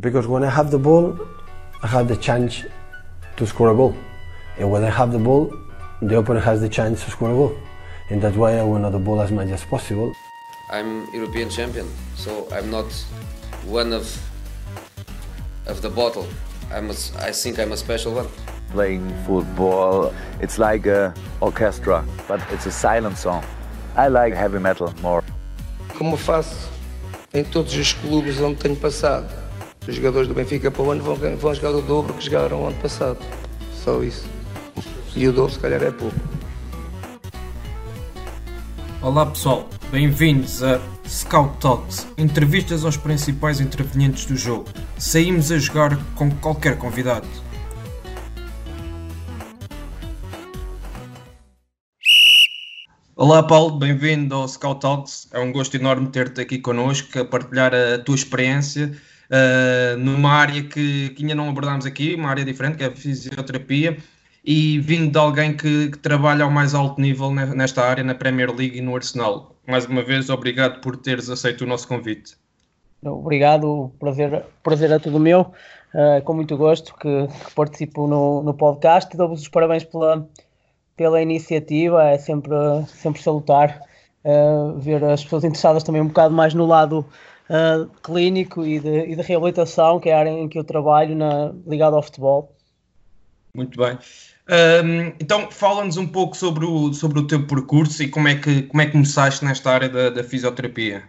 Because when I have the ball, I have the chance to score a goal. And when I have the ball, the opponent has the chance to score a goal. And that's why I want the ball as much as possible. I'm European champion, so I'm not one of of the bottle. I'm a, I think I'm a special one. Playing football, it's like a orchestra, but it's a silent song. I like heavy metal more. Como faço em todos os clubes onde tenho passado. Os jogadores do Benfica para o ano vão, vão jogar o dobro que jogaram o ano passado. Só isso. E o dobro se calhar é pouco. Olá pessoal, bem-vindos a Scout Talks, entrevistas aos principais intervenientes do jogo. Saímos a jogar com qualquer convidado. Olá Paulo, bem-vindo ao Scout Talks. É um gosto enorme ter-te aqui connosco, a partilhar a tua experiência uh, numa área que, que, ainda não abordámos aqui, uma área diferente, que é a fisioterapia, e vindo de alguém que, que, trabalha ao mais alto nível nesta área, na Premier League e no Arsenal. Mais uma vez, obrigado por teres aceito o nosso convite. Obrigado, prazer, prazer é todo meu, uh, com muito gosto que, que participo no, no podcast. Dou-vos os parabéns pela, pela iniciativa, é sempre, sempre salutar uh, ver as pessoas interessadas também um bocado mais no lado uh, clínico e de, e de, reabilitação, que é a área em que eu trabalho, na, ligado ao futebol. Muito bem. Um, então, fala-nos um pouco sobre o, sobre o teu percurso e como é que, como é que começaste nesta área da, da fisioterapia.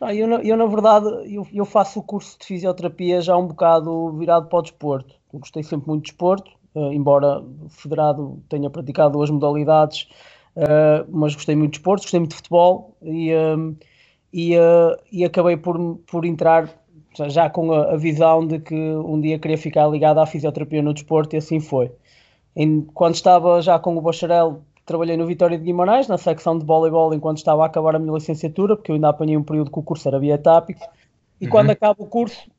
Ah, eu, eu, na verdade, eu, eu, faço o curso de fisioterapia já um bocado virado para o desporto. Eu gostei sempre muito de desporto, uh, embora federado tenha praticado duas modalidades, uh, mas gostei muito de desporto, gostei muito de futebol e, e, e acabei por, por entrar já, com a, a, visão de que um dia queria ficar ligado à fisioterapia no desporto e assim foi. Em, quando estava já com o bacharel, trabalhei no Vitória de Guimarães, na secção de voleibol, enquanto estava a acabar a minha licenciatura, porque eu ainda apanhei um período que o curso era bietápico. E uhum. quando acaba o curso,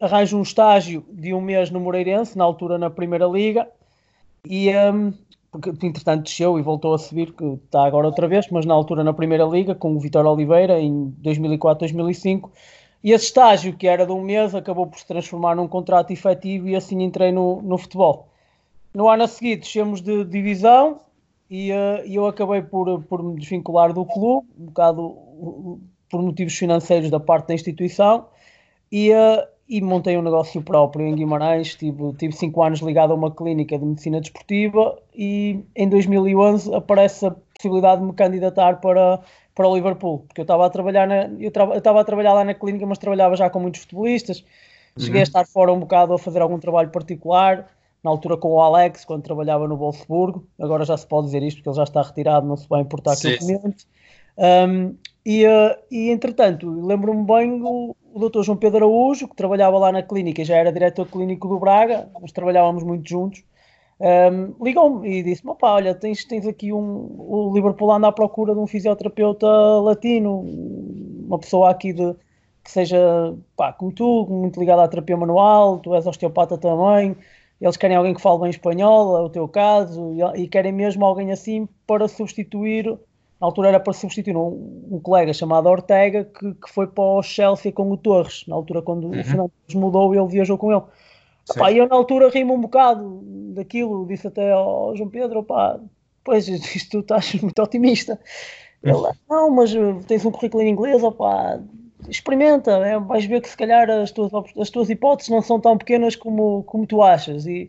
arranjo um estágio de um mês no Moreirense, na altura na Primeira Liga, e um, porque entretanto desceu e voltou a subir, que está agora outra vez, mas na altura na Primeira Liga, com o Vitor Oliveira, em 2004-2005, e esse estágio, que era de um mês, acabou por se transformar num contrato efetivo e assim entrei no, no futebol. No ano a seguir descemos de divisão e uh, eu acabei por, por me desvincular do clube, um bocado por motivos financeiros da parte da instituição, e, uh, e montei um negócio próprio em Guimarães. Tive, tive cinco anos ligado a uma clínica de medicina desportiva e em 2011 aparece a possibilidade de me candidatar para, para o Liverpool, porque eu estava a trabalhar na, eu estava a trabalhar lá na clínica, mas trabalhava já com muitos futebolistas. Cheguei uhum. a estar fora um bocado a fazer algum trabalho particular, na altura com o Alex, quando trabalhava no Wolfsburgo. Agora já se pode dizer isto, porque ele já está retirado, não se vai importar que eu comente. Um, e, uh, e entretanto, lembro-me bem o, o Dr. João Pedro Araújo, que trabalhava lá na clínica, já era diretor clínico do Braga, nós trabalhávamos muito juntos. Um, ligou-me e disse-me: opá, olha, tens, tens aqui um. O Liverpool anda à procura de um fisioterapeuta latino, uma pessoa aqui de, que seja pá, como tu, muito ligado à terapia manual, tu és osteopata também. Eles querem alguém que fale bem espanhol, é o teu caso, e, e querem mesmo alguém assim para substituir na altura era para substituir um, um colega chamado Ortega que, que, foi para o Chelsea com o Torres, na altura quando uhum. o Fernando mudou ele viajou com ele. Epá, eu na altura rimo um bocado daquilo, disse até ao João Pedro, opá, pois isto tu estás muito otimista. Ele, não, mas uh, tens um currículo em inglês, opá, experimenta, é, vais ver que se calhar as tuas, as tuas hipóteses não são tão pequenas como, como tu achas. E,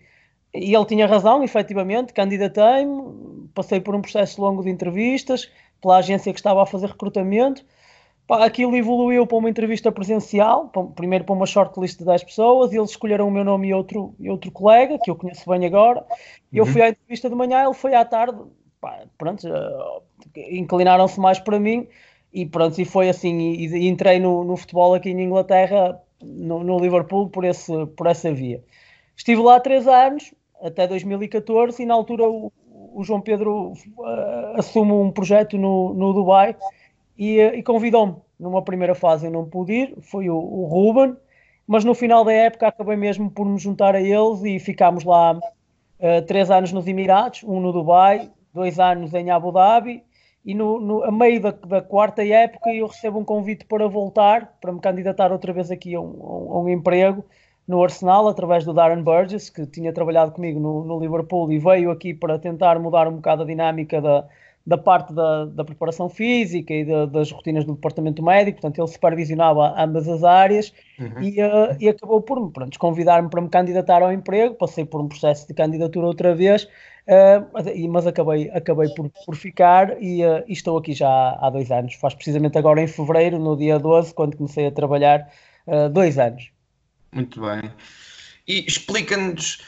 e ele tinha razão, efetivamente, candidatei-me, passei por um processo longo de entrevistas, pela agência que estava a fazer recrutamento. Pá, aquilo evoluiu para uma entrevista presencial, primeiro para uma shortlist de 10 pessoas, e eles escolheram o meu nome e outro, e outro colega, que eu conheço bem agora. Eu uhum. fui à entrevista de manhã, ele foi à tarde, pá, pronto, uh, inclinaram-se mais para mim, e pronto, e foi assim, e, e entrei no, no, futebol aqui em Inglaterra, no, no, Liverpool, por, esse, por essa via. Estive lá três anos, até 2014, e na altura o, o João Pedro uh, assume um projeto no, no Dubai e, uh, e convidou-me. Numa primeira fase eu não pude ir, foi o, o Ruben, mas no final da época acabei mesmo por me juntar a eles e ficámos lá uh, três anos nos Emirados, um no Dubai, dois anos em Abu Dhabi e no, no, a meio da, da, quarta época eu recebo um convite para voltar, para me candidatar outra vez aqui a um, a um emprego no Arsenal, através do Darren Burgess, que tinha trabalhado comigo no, no, Liverpool e veio aqui para tentar mudar um bocado a dinâmica da, da parte da, da preparação física e de, das rotinas do departamento médico, portanto ele supervisionava ambas as áreas uhum. e, uh, e, acabou por pronto, convidar-me para me candidatar ao emprego, passei por um processo de candidatura outra vez Uh, mas acabei, acabei por, por ficar e, uh, e, estou aqui já há dois anos. Faz precisamente agora em fevereiro, no dia 12, quando comecei a trabalhar, dois anos. Muito bem. E explica-nos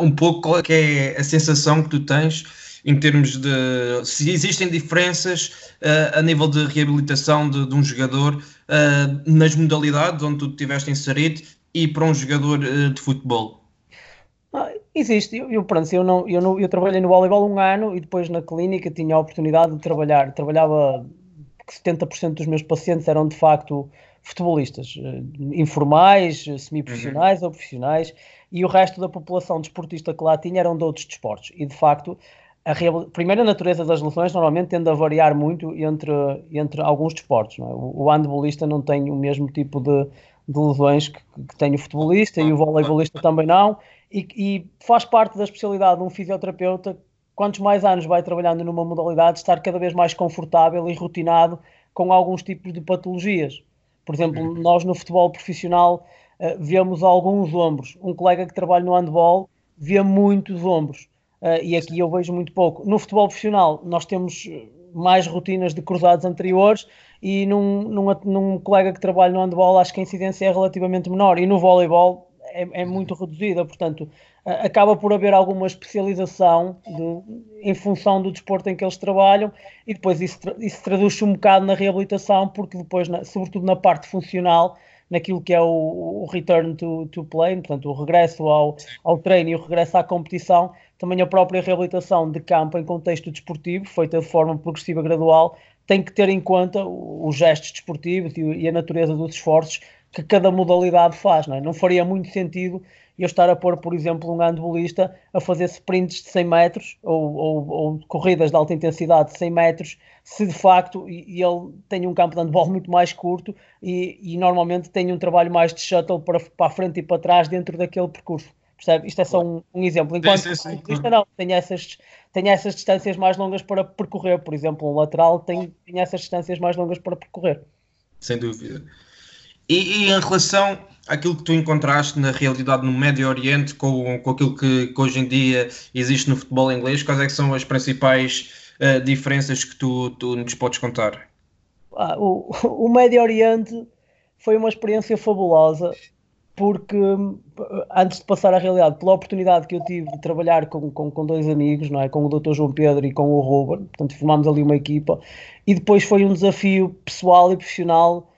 um pouco qual é, é, a sensação que tu tens em termos de se existem diferenças a nível de reabilitação de, de um jogador nas modalidades onde tu estiveste inserido e para um jogador de futebol. Ah, existe, eu, eu, pronto, eu, não, eu, não, eu trabalhei no voleibol um ano e depois na clínica tinha a oportunidade de trabalhar. Trabalhava, 70% dos meus pacientes eram de facto futebolistas, eh, informais, semi-profissionais uhum. ou profissionais, e o resto da população desportista que lá tinha eram de outros desportos. E de facto, a primeira natureza das lesões normalmente tende a variar muito entre, entre alguns desportos. É? O, o handbolista não tem o mesmo tipo de, de lesões que, que tem o futebolista e o voleibolista também não e, e faz parte da especialidade de um fisioterapeuta, quantos mais anos vai trabalhando numa modalidade, estar cada vez mais confortável e rotinado com alguns tipos de patologias. Por exemplo, uhum. nós no futebol profissional uh, vemos alguns ombros. Um colega que trabalha no handball vê muitos ombros. Uh, e aqui eu vejo muito pouco. No futebol profissional, nós temos mais rotinas de cruzados anteriores e num, num, num colega que trabalha no handball acho que a incidência é relativamente menor. E no voleibol é, é muito reduzida, portanto, acaba por haver alguma especialização de, em função do desporto em que eles trabalham e depois isso, isso traduz-se um bocado na reabilitação, porque depois, na, sobretudo na parte funcional, naquilo que é o, o return to, to play, portanto, o regresso ao, ao treino e o regresso à competição, também a própria reabilitação de campo em contexto desportivo, feita de forma progressiva gradual, tem que ter em conta os gestos desportivos e a natureza dos esforços que cada modalidade faz. Não, é? não faria muito sentido eu estar a pôr, por exemplo, um handbolista a fazer sprints de 100 metros ou, ou, ou corridas de alta intensidade de 100 metros, se de facto e, e ele tem um campo de handball muito mais curto e, e, normalmente tem um trabalho mais de shuttle para, para a frente e para trás dentro daquele percurso. Percebe? Isto é só um, um exemplo. Enquanto sim, sim, sim. não, tem essas, tem essas distâncias mais longas para percorrer. Por exemplo, um lateral tem, tem essas distâncias mais longas para percorrer. Sem dúvida. E, e, em relação àquilo que tu encontraste na realidade no Médio Oriente com, com aquilo que, que hoje em dia existe no futebol inglês, quais é são as principais uh, diferenças que tu, tu nos podes contar? Ah, o, o Médio Oriente foi uma experiência fabulosa porque antes de passar à realidade, pela oportunidade que eu tive de trabalhar com, com, com, dois amigos, não é? com o Dr. João Pedro e com o Ruben, portanto formámos ali uma equipa, e depois foi um desafio pessoal e profissional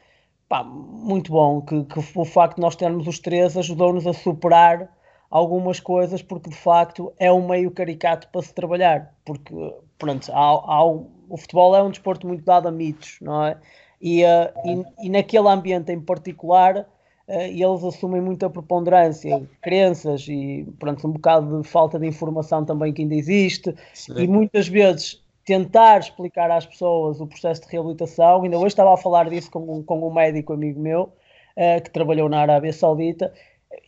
pá, muito bom, que, que, o facto de nós termos os três ajudou-nos a superar algumas coisas, porque de facto é um meio caricato para se trabalhar, porque pronto, há, há, o futebol é um desporto muito dado a mitos, não é? E, uh, e, e, naquele ambiente em particular, uh, eles assumem muita preponderância, crenças e pronto, um bocado de falta de informação também que ainda existe, Sim. e muitas vezes tentar explicar às pessoas o processo de reabilitação. Ainda hoje estava a falar disso com, com um médico amigo meu uh, que trabalhou na Arábia Saudita.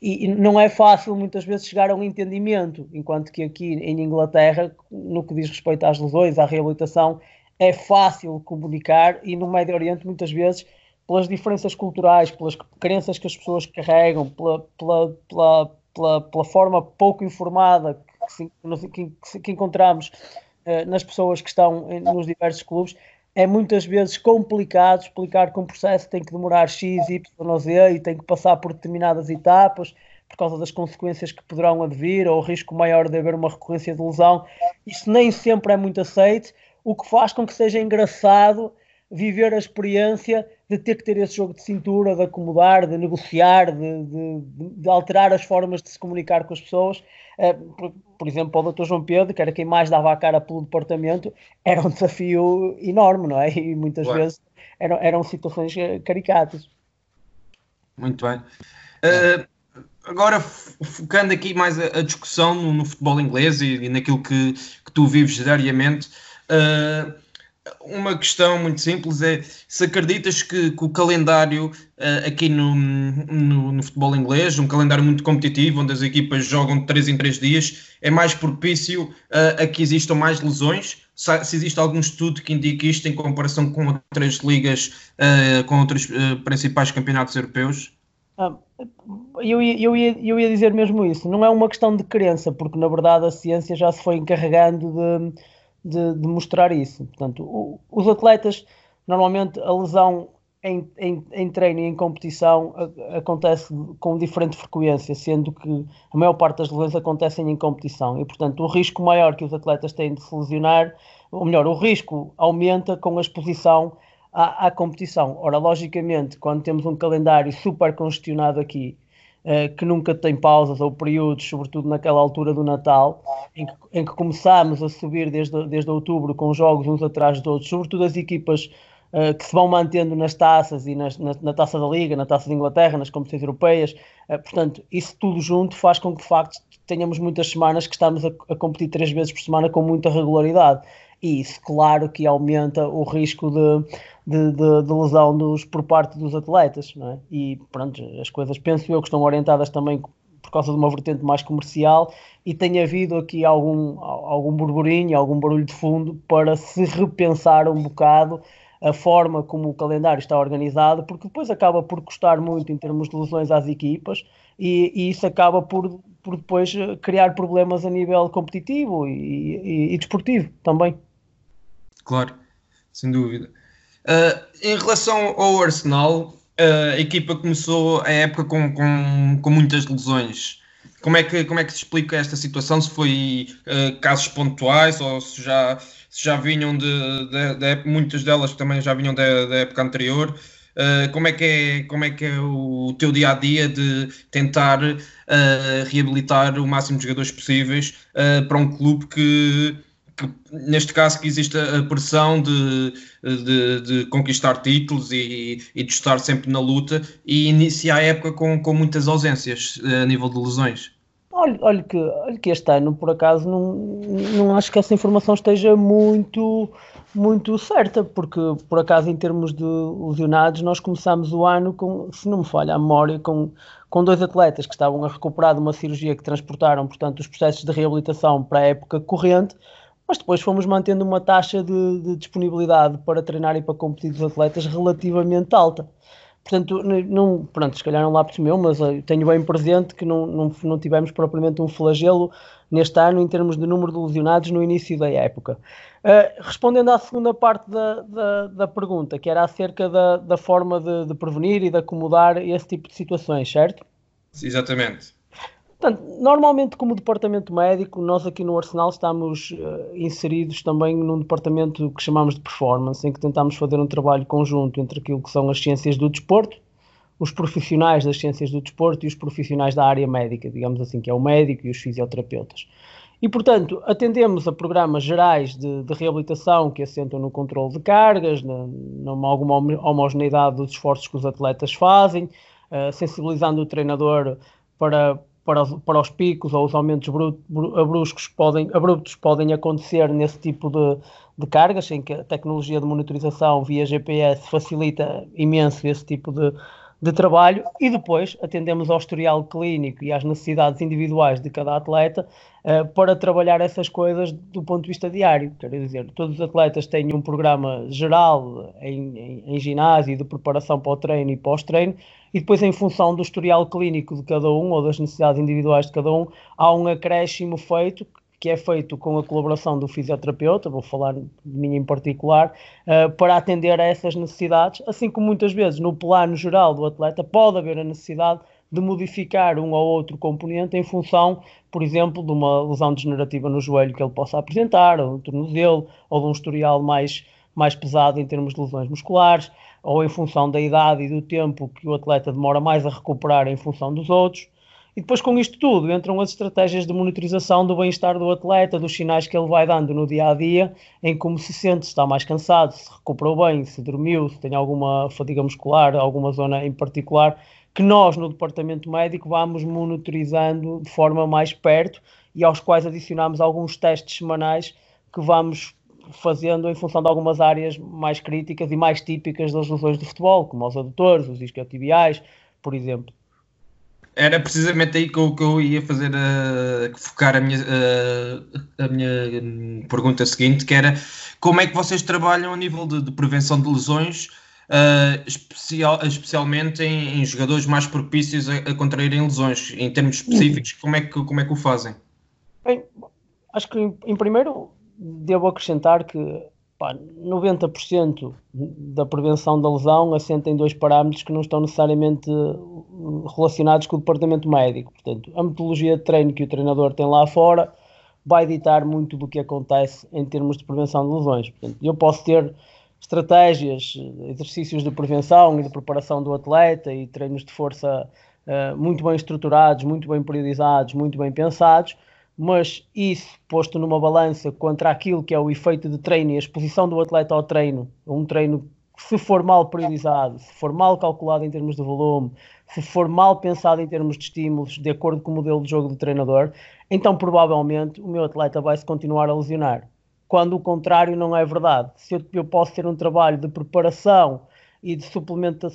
E, e, não é fácil muitas vezes chegar a um entendimento, enquanto que aqui em Inglaterra, no que diz respeito às lesões, à reabilitação, é fácil comunicar e no Médio Oriente muitas vezes pelas diferenças culturais, pelas crenças que as pessoas carregam, pela, pela, pela, pela, pela forma pouco informada que, que, que encontramos eh, nas pessoas que estão nos diversos clubes, é muitas vezes complicado explicar que um processo tem que demorar X, Y, Z e tem que passar por determinadas etapas por causa das consequências que poderão advir ou o risco maior de haver uma recorrência de lesão. Isso nem sempre é muito aceito, o que faz com que seja engraçado viver a experiência de ter que ter esse jogo de cintura, de acomodar, de negociar, de, de, de alterar as formas de se comunicar com as pessoas. Uh, por, por, exemplo, para o Dr. João Pedro, que era quem mais dava a cara pelo departamento, era um desafio enorme, não é? E muitas vezes eram, eram situações eh, caricatas. Muito bem. Uh, agora, focando aqui mais a, a discussão no, no, futebol inglês e, e naquilo que, que, tu vives diariamente, uh, uma questão muito simples é se acreditas que, que o calendário uh, aqui no, no, no, futebol inglês, um calendário muito competitivo, onde as equipas jogam de 3 em 3 dias, é mais propício uh, a que existam mais lesões? Se, se, existe algum estudo que indique isto em comparação com outras ligas, uh, com outros principais campeonatos europeus? Ah, eu, ia, eu, ia, eu ia dizer mesmo isso. Não é uma questão de crença, porque na verdade a ciência já se foi encarregando de de, de mostrar isso. Portanto, o, os atletas, normalmente a lesão em, em, em, treino e em competição a, acontece com diferente frequência, sendo que a maior parte das lesões acontecem em competição e, portanto, o risco maior que os atletas têm de se lesionar, ou melhor, o risco aumenta com a exposição à, à competição. Ora, logicamente, quando temos um calendário super congestionado aqui que nunca tem pausas ou períodos, sobretudo naquela altura do Natal, em que, em que começámos a subir desde, desde outubro com jogos uns atrás dos outros, sobretudo as equipas uh, que se vão mantendo nas taças e nas, na, na, taça da Liga, na taça da Inglaterra, nas competições europeias. Uh, portanto, isso tudo junto faz com que de facto tenhamos muitas semanas que estamos a, a competir três vezes por semana com muita regularidade e isso, claro, que aumenta o risco de, de, de, de lesão dos, por parte dos atletas, é? E pronto, as coisas penso eu que estão orientadas também por causa de uma vertente mais comercial e tem havido aqui algum, algum burburinho, algum barulho de fundo para se repensar um bocado a forma como o calendário está organizado, porque depois acaba por custar muito em termos de lesões às equipas e, e isso acaba por, por depois criar problemas a nível competitivo e, e, e desportivo também. Claro, sem dúvida. Uh, em relação ao Arsenal, uh, a equipa começou a época com, com, com muitas lesões. Como é, que, como é que se explica esta situação? Se foi uh, casos pontuais ou se já, se já vinham de, de, de, muitas delas também já vinham da, época anterior? Como, é que é, como é que é o teu dia a dia de tentar reabilitar o máximo de jogadores possíveis para um clube que, neste caso que existe a pressão de, de, de conquistar títulos e, e, de estar sempre na luta e inicia a época com, com muitas ausências eh, a nível de lesões. Olha, olha, que, olha que este ano, por acaso, não, não acho que essa informação esteja muito, muito certa, porque, por acaso, em termos de lesionados, nós começámos o ano com, se não me falha a memória, com, com dois atletas que estavam a recuperar de uma cirurgia que transportaram, portanto, os processos de reabilitação para a época corrente, mas depois fomos mantendo uma taxa de, de disponibilidade para treinar e para competir dos atletas relativamente alta. Portanto, não, pronto, se calhar não lá meu, mas eh, tenho bem presente que não, não, não tivemos propriamente um flagelo neste ano em termos de número de lesionados no início da época. Uh, respondendo à segunda parte da, da, da, pergunta, que era acerca da, da forma de, de prevenir e de acomodar esse tipo de situações, certo? Exatamente. Portanto, normalmente, como departamento médico, nós aqui no Arsenal estamos uh, inseridos também num departamento que chamamos de performance, em que tentamos fazer um trabalho conjunto entre aquilo que são as ciências do desporto, os profissionais das ciências do desporto e os profissionais da área médica, digamos assim, que é o médico e os fisioterapeutas. E, portanto, atendemos a programas gerais de, de reabilitação que assentam no controle de cargas, na, numa alguma homogeneidade dos esforços que os atletas fazem, uh, sensibilizando o treinador para, para os, para os picos ou os aumentos bruscos podem, abruptos podem acontecer nesse tipo de, de cargas, em que a tecnologia de monitorização via GPS facilita imenso esse tipo de, de trabalho e depois atendemos ao historial clínico e às necessidades individuais de cada atleta uh, para trabalhar essas coisas do ponto de vista diário. Quer dizer, todos os atletas têm um programa geral em, em, em ginásio de preparação para o treino e pós-treino e depois em função do historial clínico de cada um ou das necessidades individuais de cada um, há um acréscimo feito que é feito com a colaboração do fisioterapeuta, vou falar de mim em particular, uh, para atender a essas necessidades, assim como muitas vezes no plano geral do atleta pode haver a necessidade de modificar um ou outro componente em função, por exemplo, de uma lesão degenerativa no joelho que ele possa apresentar, ou no tornozelo, ou de um historial mais, mais pesado em termos de lesões musculares, ou em função da idade e do tempo que o atleta demora mais a recuperar em função dos outros. E depois, com isto tudo, entram as estratégias de monitorização do bem-estar do atleta, dos sinais que ele vai dando no dia a dia, em como se sente, se está mais cansado, se recuperou bem, se dormiu, se tem alguma fadiga muscular, alguma zona em particular, que nós, no departamento médico, vamos monitorizando de forma mais perto e aos quais adicionamos alguns testes semanais que vamos fazendo em função de algumas áreas mais críticas e mais típicas das lesões de futebol, como os adutores, os isquiotibiais, por exemplo. Era precisamente aí que eu, que eu ia fazer, uh, focar a minha, uh, a minha hum, pergunta seguinte, que era como é que vocês trabalham a nível de, de prevenção de lesões, uh, especial, especialmente em, em, jogadores mais propícios a, a, contraírem lesões, em termos específicos, como é que, como é que o fazem? Bem, acho que em, em primeiro devo acrescentar que pá, 90% da prevenção da lesão assenta em dois parâmetros que não estão necessariamente uh, relacionados com o departamento médico. Portanto, a metodologia de treino que o treinador tem lá fora vai ditar muito do que acontece em termos de prevenção de lesões. Portanto, eu posso ter estratégias, exercícios de prevenção e de preparação do atleta e treinos de força uh, muito bem estruturados, muito bem periodizados, muito bem pensados, mas isso posto numa balança contra aquilo que é o efeito de treino e a exposição do atleta ao treino, um treino que se for mal priorizado, se for mal calculado em termos de volume, se for mal pensado em termos de estímulos, de acordo com o modelo de jogo do treinador, então provavelmente o meu atleta vai se continuar a lesionar. Quando o contrário não é verdade. Se eu, eu posso ter um trabalho de preparação e de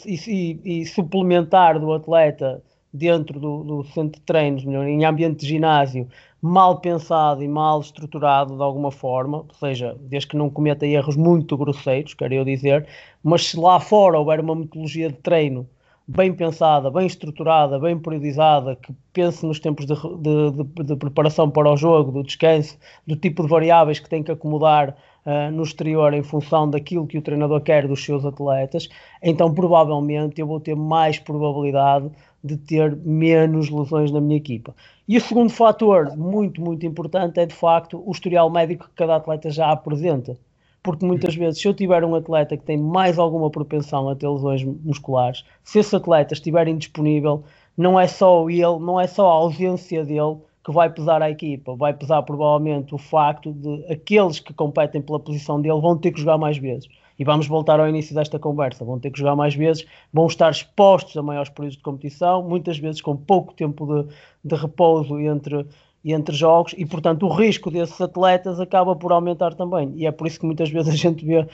e, e, e suplementar do atleta dentro do, do, centro de treinos, em ambiente de ginásio, mal pensado e mal estruturado de alguma forma, ou seja, desde que não cometa erros muito grosseiros, quero eu dizer, mas se lá fora houver uma metodologia de treino bem pensada, bem estruturada, bem periodizada, que pense nos tempos de, de, de, de preparação para o jogo, do descanso, do tipo de variáveis que tem que acomodar uh, no exterior em função daquilo que o treinador quer dos seus atletas, então provavelmente eu vou ter mais probabilidade de ter menos lesões na minha equipa. E o segundo fator, muito, muito importante, é de facto o historial médico que cada atleta já apresenta. Porque muitas vezes, se eu tiver um atleta que tem mais alguma propensão a ter lesões musculares, se esse atleta estiver indisponível, não é só ele, não é só a ausência dele que vai pesar à equipa, vai pesar provavelmente o facto de aqueles que competem pela posição dele vão ter que jogar mais vezes e vamos voltar ao início desta conversa. Vão ter que jogar mais vezes, vão estar expostos a maiores períodos de competição, muitas vezes com pouco tempo de, de repouso entre, entre jogos, e portanto o risco desses atletas acaba por aumentar também. E é por isso que muitas vezes a gente vê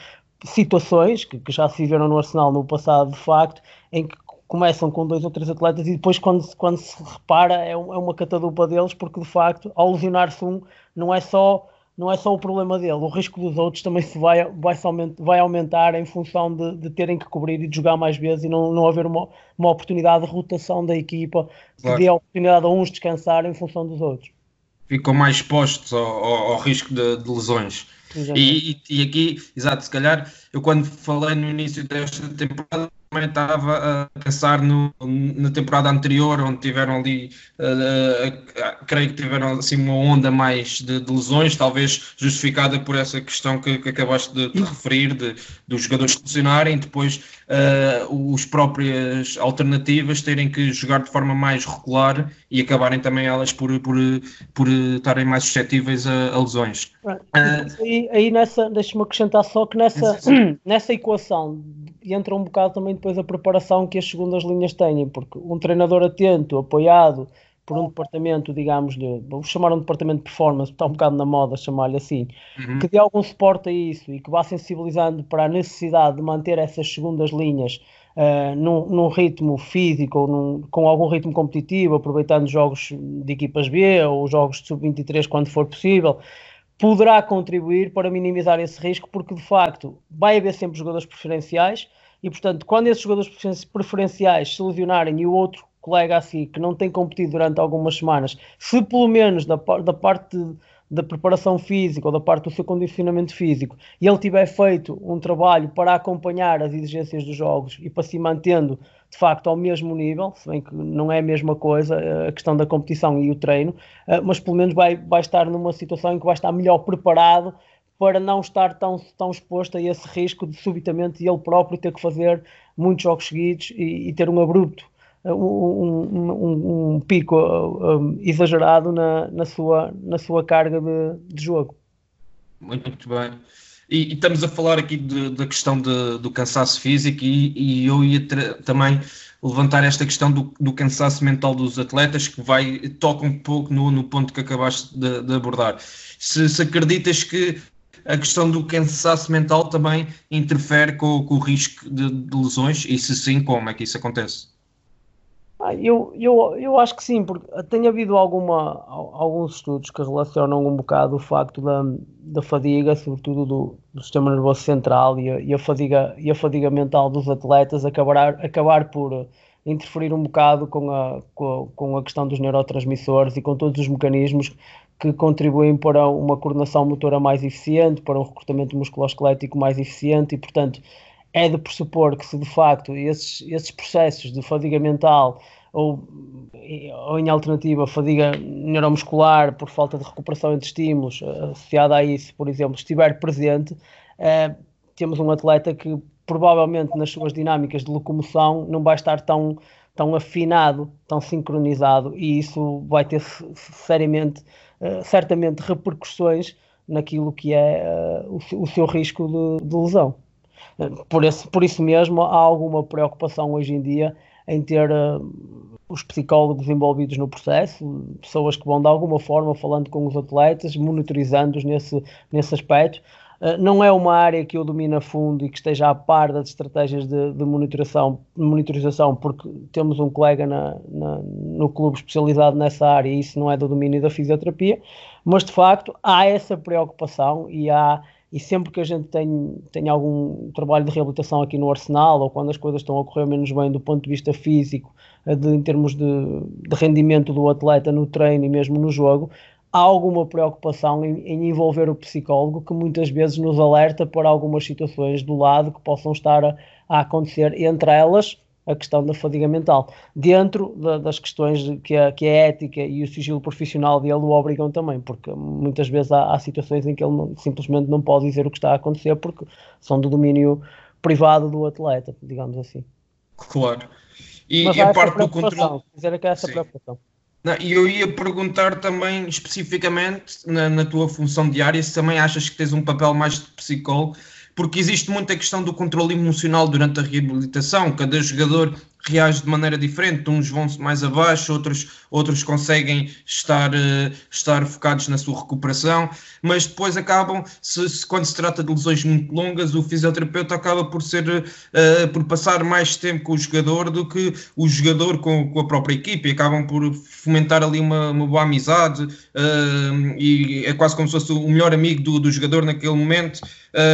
situações que, que já se viram no Arsenal no passado, de facto, em que começam com dois ou três atletas e depois quando, quando se repara é, é uma catadupa deles porque de facto ao lesionar-se um não é só não é só o problema dele, o risco dos outros também se vai, vai, vai aumentar em função de, de, terem que cobrir e de jogar mais vezes e não, não haver uma, uma oportunidade de rotação da equipa claro. que dê a oportunidade a uns descansar em função dos outros. Ficam mais expostos ao, ao, ao risco de, de lesões. E, e, e, aqui, exato, se calhar eu quando falei no início desta temporada também estava a pensar no, na temporada anterior, onde tiveram ali, uh, uh, creio que tiveram assim uma onda mais de, de lesões, talvez justificada por essa questão que, que acabaste de, de referir, de, dos jogadores funcionarem, depois uh, os próprias alternativas terem que jogar de forma mais regular e acabarem também elas por, por, por estarem mais suscetíveis a, a lesões. aí, aí nessa, deixa-me acrescentar só que nessa, nessa equação entra um bocado também depois a preparação que as segundas linhas têm, porque um treinador atento, apoiado por um departamento, digamos, de, vou chamar um departamento de performance, está um bocado na moda chamar-lhe assim, uhum. que dê algum suporte a isso e que vá sensibilizando para a necessidade de manter essas segundas linhas uh, num, num, ritmo físico ou num, com algum ritmo competitivo, aproveitando jogos de equipas B ou jogos de sub-23 quando for possível, poderá contribuir para minimizar esse risco, porque de facto vai haver sempre jogadores preferenciais e, portanto, quando esses jogadores preferenciais se lesionarem e o outro colega assim que não tem competido durante algumas semanas, se pelo menos da, da parte da preparação física ou da parte do seu condicionamento físico e ele tiver feito um trabalho para acompanhar as exigências dos jogos e para se mantendo de facto ao mesmo nível, se bem que não é a mesma coisa eh, a questão da competição e o treino, eh, mas pelo menos vai, vai estar numa situação em que vai estar melhor preparado para não estar tão, tão exposto a esse risco de subitamente ele próprio ter que fazer muitos jogos seguidos e, e ter um abrupto, um, um, um pico exagerado na, na, sua, na sua carga de, de jogo. Muito, bem. E, e, estamos a falar aqui da questão de, do cansaço físico e, e eu ia também levantar esta questão do, do, cansaço mental dos atletas que vai toca um pouco no, no ponto que acabaste de, de abordar. Se, se, acreditas que a questão do cansaço mental também interfere com, com o risco de, de, lesões e se sim, como é que isso acontece? Ah, eu, eu, eu acho que sim, porque tem havido alguma, alguns estudos que relacionam um bocado o facto da, da fadiga, sobretudo do, do sistema nervoso central e a, e a, fadiga, e a fadiga mental dos atletas acabar, acabar por interferir um bocado com a, com a, com a questão dos neurotransmissores e com todos os mecanismos que contribuem para uma coordenação motora mais eficiente, para um recrutamento musculoesquelético mais eficiente e, portanto, é de pressupor que se de facto esses, esses processos de fadiga mental ou, ou em alternativa fadiga neuromuscular por falta de recuperação entre estímulos associada a isso, por exemplo, estiver presente, eh, temos um atleta que provavelmente nas suas dinâmicas de locomoção não vai estar tão, tão afinado, tão sincronizado e isso vai ter seriamente, uh, certamente repercussões naquilo que é o, o, seu risco de, de lesão. Uh, por, esse, por isso mesmo há alguma preocupação hoje em dia em ter os psicólogos envolvidos no processo, pessoas que vão de alguma forma falando com os atletas, monitorizando-os nesse, nesse aspecto, Uh, não é uma área que eu domine a fundo e que esteja a par das estratégias de, de monitorização, monitorização, porque temos um colega na, na, no clube especializado nessa área e isso não é do domínio da fisioterapia, mas de facto há essa preocupação e há e sempre que a gente tem, tem algum trabalho de reabilitação aqui no Arsenal, ou quando as coisas estão a correr menos bem do ponto de vista físico, de, em termos de, de rendimento do atleta no treino e mesmo no jogo, há alguma preocupação em, em, envolver o psicólogo que muitas vezes nos alerta para algumas situações do lado que possam estar a, a acontecer, entre elas a questão da fadiga mental, dentro da, das questões que a, que a ética e o sigilo profissional dele o obrigam também, porque muitas vezes há, há situações em que ele não, simplesmente não pode dizer o que está a acontecer porque são do domínio privado do atleta, digamos assim. Claro. E, e a parte do controle. Dizer que há essa Sim. preocupação. E eu ia perguntar também especificamente na, na, tua função diária se também achas que tens um papel mais de psicólogo, porque existe muita questão do controle emocional durante a reabilitação. Cada jogador reage de maneira diferente, uns vão mais abaixo, outros, outros conseguem estar, uh, estar focados na sua recuperação, mas depois acabam, se, se, quando se trata de lesões muito longas, o fisioterapeuta acaba por ser uh, por passar mais tempo com o jogador do que o jogador com, com a própria equipe, e acabam por fomentar ali uma, uma boa amizade uh, e é quase como se fosse o melhor amigo do, do jogador naquele momento,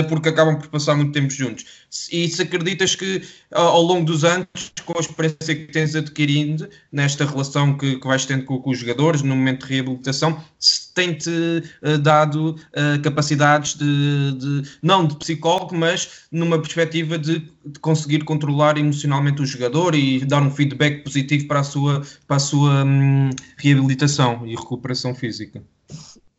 porque acabam por passar muito tempo juntos. E se acreditas que ao longo dos anos, com a experiência que tens adquirindo nesta relação que, que vais tendo com, com, os jogadores no momento de reabilitação, se tem-te uh, dado uh, capacidades de, de, não de psicólogo, mas numa perspectiva de, de, conseguir controlar emocionalmente o jogador e dar um feedback positivo para a sua, para a sua hum, reabilitação e recuperação física.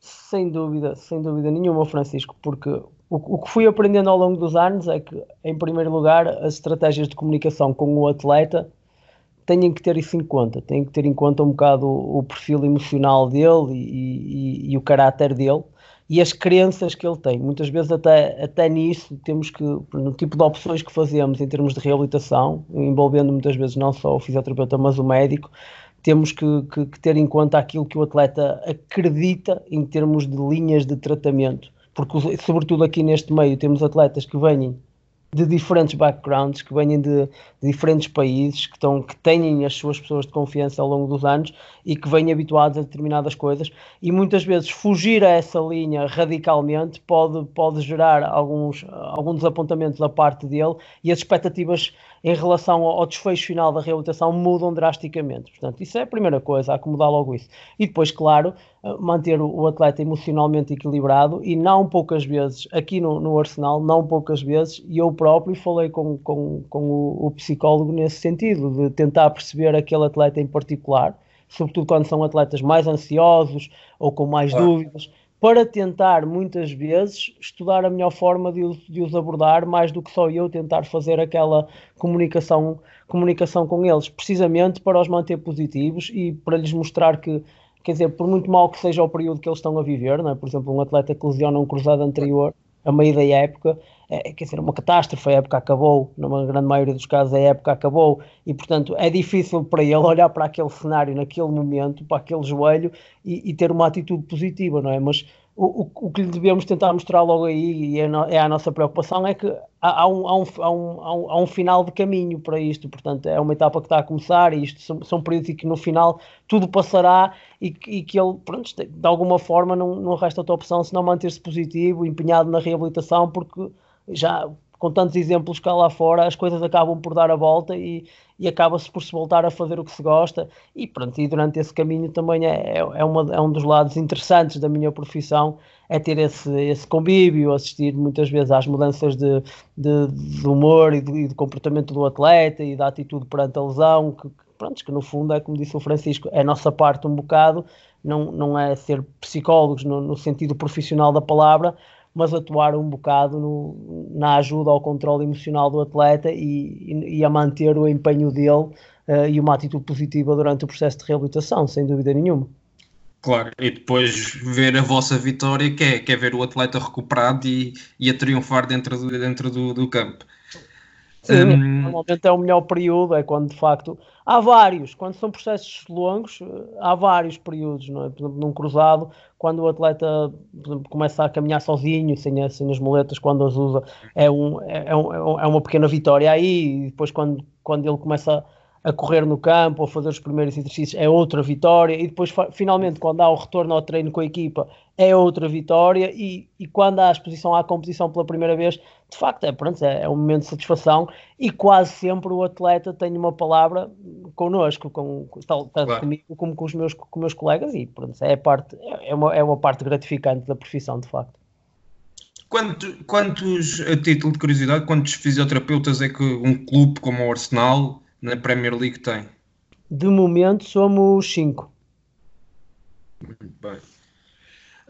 Sem dúvida, sem dúvida nenhuma, Francisco, porque o, que fui aprendendo ao longo dos anos é que, em primeiro lugar, as estratégias de comunicação com o atleta têm que ter isso em conta, têm que ter em conta um bocado o, o perfil emocional dele e, e, e, o caráter dele e as crenças que ele tem. Muitas vezes até, até nisso temos que, no tipo de opções que fazemos em termos de reabilitação, envolvendo muitas vezes não só o fisioterapeuta, mas o médico, temos que, que, que ter em conta aquilo que o atleta acredita em termos de linhas de tratamento porque sobretudo aqui neste meio temos atletas que vêm de diferentes backgrounds, que vêm de, de, diferentes países, que, estão, que têm as suas pessoas de confiança ao longo dos anos e que vêm habituados a determinadas coisas e muitas vezes fugir a essa linha radicalmente pode, pode gerar alguns, alguns desapontamentos da parte dele e as expectativas em relação ao desfecho final da reabilitação mudam drasticamente. Portanto, isso é a primeira coisa, acomodar logo isso. E depois, claro, eh, manter o atleta emocionalmente equilibrado e não poucas vezes, aqui no, no Arsenal, não poucas vezes, e eu próprio falei com, com, com o, o psicólogo nesse sentido, de tentar perceber aquele atleta em particular, sobretudo quando são atletas mais ansiosos ou com mais dúvidas, para tentar muitas vezes estudar a melhor forma de os, de os, abordar, mais do que só eu tentar fazer aquela comunicação, comunicação com eles, precisamente para os manter positivos e para lhes mostrar que, quer dizer, por muito mal que seja o período que eles estão a viver, não é? por exemplo, um atleta que lesiona um cruzado anterior a meio da época, é, quer dizer, uma catástrofe, a época acabou, numa grande maioria dos casos a época acabou, e portanto é difícil para ele olhar para aquele cenário naquele momento, para aquele joelho e, e ter uma atitude positiva, não é? Mas o, o, que lhe devemos tentar mostrar logo aí, e é, no, é a nossa preocupação, é que há, há, um, há, um, um, há, um, final de caminho para isto, portanto é uma etapa que está a começar e isto são, são períodos em que no final tudo passará e, e que ele, pronto, de alguma forma não, não resta outra opção senão manter-se positivo, empenhado na reabilitação, porque já com tantos exemplos cá lá fora, as coisas acabam por dar a volta e, e acaba-se por se voltar a fazer o que se gosta. E pronto, e durante esse caminho também é, é, uma, é um dos lados interessantes da minha profissão, é ter esse, esse convívio, assistir muitas vezes às mudanças de, de, de humor e de, de, comportamento do atleta e da atitude perante a lesão, que, pronto, que no fundo é como disse o Francisco, é a nossa parte um bocado, não, não é ser psicólogos no, no sentido profissional da palavra, mas atuar um bocado no, na ajuda ao controle emocional do atleta e, e, e a manter o empenho dele uh, e uma atitude positiva durante o processo de reabilitação, sem dúvida nenhuma. Claro, e depois ver a vossa vitória, que é, que é ver o atleta recuperado e, e a triunfar dentro do, dentro do, do campo. Sim, um... normalmente é o melhor período, é quando de facto há vários, quando são processos longos, há vários períodos, não é? Por exemplo, num cruzado, quando o atleta exemplo, começa a caminhar sozinho, sem, sem as moletas, quando as usa, é, um, é, é, um, é uma pequena vitória aí, e depois quando, quando ele começa a correr no campo, a fazer os primeiros exercícios, é outra vitória, e depois finalmente quando há o retorno ao treino com a equipa, é outra vitória, e, e quando há a exposição à competição pela primeira vez, de facto é, pronto, é, é um momento de satisfação, e quase sempre o atleta tem uma palavra connosco, com, tanto claro. comigo como com os meus, com meus colegas, e pronto, é, parte, é, uma, é uma parte gratificante da profissão, de facto. Quantos, quantos, a título de curiosidade, quantos fisioterapeutas é que um clube como o Arsenal na Premier League tem? De momento somos 5. Muito bem.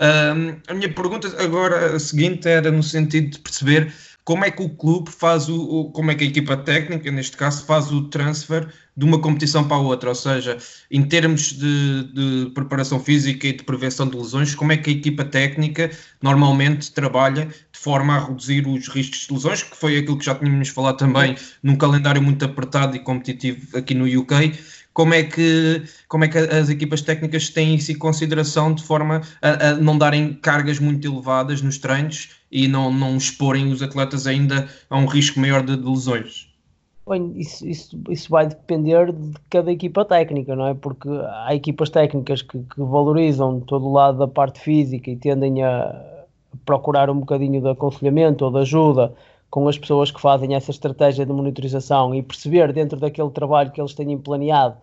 Um, a minha pergunta agora a seguinte era no sentido de perceber como é que o clube faz o, o, como é que a equipa técnica, neste caso, faz o transfer de uma competição para a outra, ou seja, em termos de, de, preparação física e de prevenção de lesões, como é que a equipa técnica normalmente trabalha forma a reduzir os riscos de lesões, que foi aquilo que já tínhamos falado também num calendário muito apertado e competitivo aqui no UK, como é que, como é que as equipas técnicas têm isso em consideração de forma a, a não darem cargas muito elevadas nos treinos e não, não exporem os atletas ainda a um risco maior de, de lesões? Bem, isso, isso, isso vai depender de cada equipa técnica, não é? Porque há equipas técnicas que, que valorizam todo o lado da parte física e tendem a procurar um bocadinho de aconselhamento ou de ajuda com as pessoas que fazem essa estratégia de monitorização e perceber dentro daquele trabalho que eles têm planeado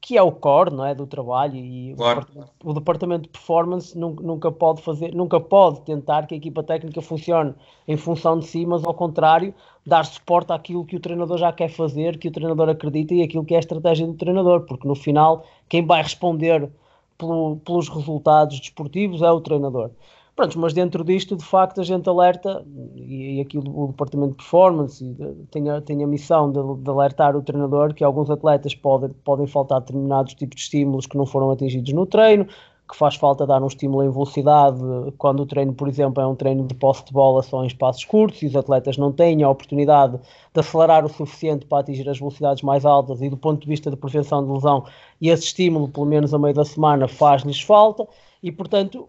que é o core não é, do trabalho e claro. o, departamento, o, departamento, de performance nunca pode fazer, nunca pode tentar que a equipa técnica funcione em função de si, mas ao contrário, dar suporte àquilo que o treinador já quer fazer, que o treinador acredita e aquilo que é a estratégia do treinador, porque no final quem vai responder pelo, pelos resultados desportivos é o treinador. Pronto, mas dentro disto, de facto, a gente alerta, e, e aqui o, o departamento de performance tem a, tem a missão de, de, alertar o treinador que alguns atletas podem, podem faltar determinados tipos de estímulos que não foram atingidos no treino, que faz falta dar um estímulo em velocidade quando o treino, por exemplo, é um treino de posse de bola só em espaços curtos e os atletas não têm a oportunidade de acelerar o suficiente para atingir as velocidades mais altas e do ponto de vista de prevenção de lesão, e esse estímulo, pelo menos a meio da semana, faz-lhes falta e, portanto,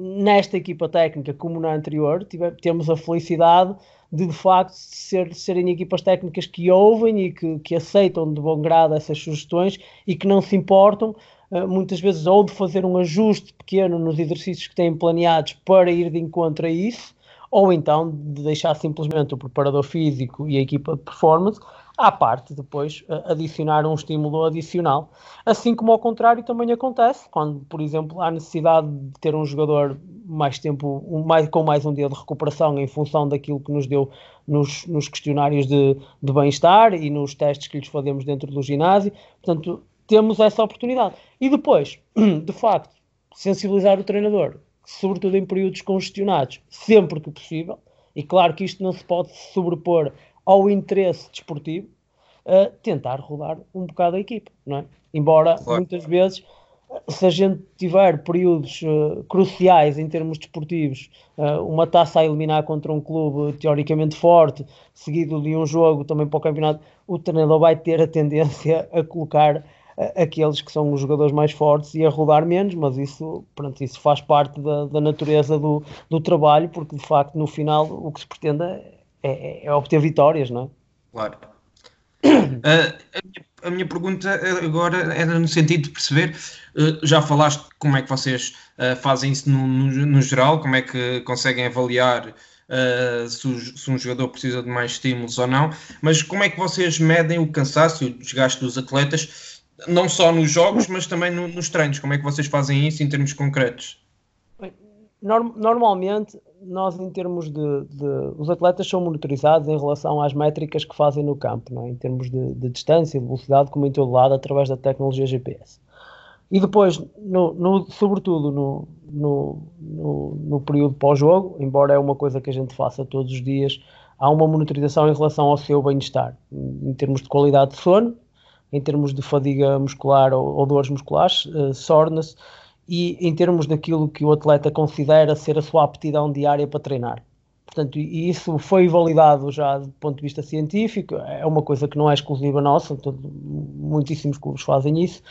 nesta equipa técnica, como na anterior, temos a felicidade de, de facto, ser, serem equipas técnicas que ouvem e que, que aceitam de bom grado essas sugestões e que não se importam, uh, muitas vezes, ou de fazer um ajuste pequeno nos exercícios que têm planeados para ir de encontro a isso, ou então de deixar simplesmente o preparador físico e a equipa de performance à parte depois adicionar um estímulo adicional. Assim como ao contrário também acontece, quando, por exemplo, há necessidade de ter um jogador mais tempo, mais, com mais um dia de recuperação em função daquilo que nos deu nos, nos questionários de, de bem-estar e nos testes que lhes fazemos dentro do ginásio. Portanto, temos essa oportunidade. E depois, de facto, sensibilizar o treinador, sobretudo em períodos congestionados, sempre que possível. E claro que isto não se pode sobrepor ao interesse desportivo, uh, tentar rodar um bocado a equipe, não é? Embora claro. muitas vezes, se a gente tiver períodos uh, cruciais em termos desportivos, uh, uma taça a eliminar contra um clube teoricamente forte, seguido de um jogo também para o campeonato, o treinador vai ter a tendência a colocar aqueles que são os jogadores mais fortes e a rodar menos, mas isso, pronto, isso faz parte da, da natureza do, do trabalho, porque de facto no final o que se pretende é, é, é obter vitórias, não é? Claro. Uh, a, minha, a, minha, pergunta agora era no sentido de perceber, uh, já falaste como é que vocês uh, fazem isso no, no, no, geral, como é que conseguem avaliar se, se, um jogador precisa de mais estímulos ou não, mas como é que vocês medem o cansaço e o desgaste dos atletas, não só nos jogos, mas também no, nos treinos, como é que vocês fazem isso em termos concretos? Normalmente nós em termos de, de, os atletas são monitorizados em relação às métricas que fazem no campo, é? em termos de, de, distância e de velocidade, como em todo lado, através da tecnologia GPS. E depois, no, no, sobretudo no, no, no período pós-jogo, embora é uma coisa que a gente faça todos os dias, há uma monitorização em relação ao seu bem-estar, em termos de qualidade de sono, em termos de fadiga muscular ou, ou dores musculares, uh, soreness, e em termos daquilo que o atleta considera ser a sua aptidão diária para treinar. Portanto, e isso foi validado já do ponto de vista científico, é uma coisa que não é exclusiva nossa, muitíssimos clubes fazem isso,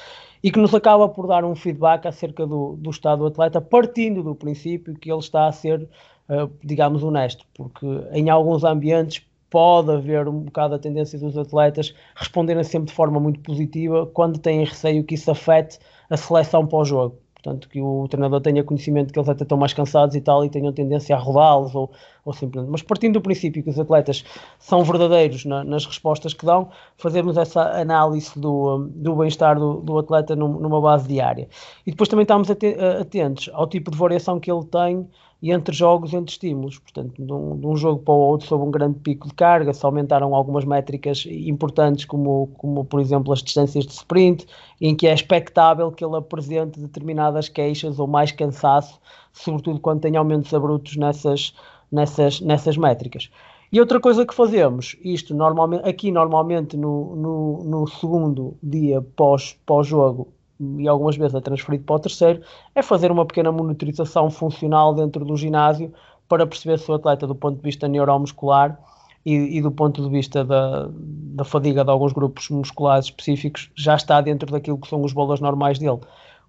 e que nos acaba por dar um feedback acerca do, do estado do atleta, partindo do princípio que ele está a ser, uh, digamos, honesto, porque em alguns ambientes pode haver um bocado a tendência dos atletas responderem sempre de forma muito positiva quando têm receio que isso afete a seleção pós-jogo portanto que o treinador tenha conhecimento que eles até estão mais cansados e tal e tenham tendência a rodá-los ou, ou simplesmente, mas partindo do princípio que os atletas são verdadeiros na, nas respostas que dão, fazermos essa análise do, do bem-estar do, do, atleta numa base diária. E depois também estamos atentos ao tipo de variação que ele tem e entre jogos, entre estímulos. Portanto, de um, de um, jogo para o outro, sob um grande pico de carga, se aumentaram algumas métricas importantes, como, como por exemplo as distâncias de sprint, em que é expectável que ele apresente determinadas queixas ou mais cansaço, sobretudo quando tem aumentos abruptos nessas, nessas, nessas métricas. E outra coisa que fazemos, isto normalmente, aqui normalmente no, no, no segundo dia pós-jogo, pós e algumas vezes é transferido para o terceiro, é fazer uma pequena monitorização funcional dentro do ginásio para perceber se o atleta, do ponto de vista neuromuscular e, e do ponto de vista da, da fadiga de alguns grupos musculares específicos, já está dentro daquilo que são os valores normais dele.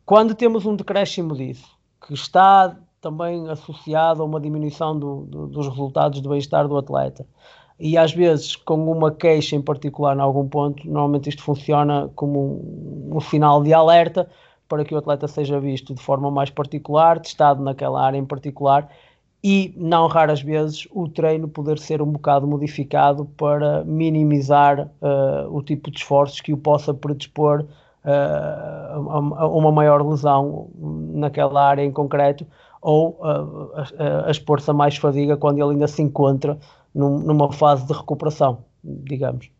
Quando temos um decréscimo disso, que está também associado a uma diminuição do, do, dos resultados do bem-estar do atleta, e às vezes com uma queixa em particular em algum ponto, normalmente isto funciona como um, um sinal de alerta para que o atleta seja visto de forma mais particular, testado naquela área em particular e não raras vezes o treino poder ser um bocado modificado para minimizar uh, o tipo de esforços que o possa predispor uh, a, a, uma maior lesão naquela área em concreto ou uh, a, a expor-se a mais fadiga quando ele ainda se encontra num, numa fase de recuperação, digamos.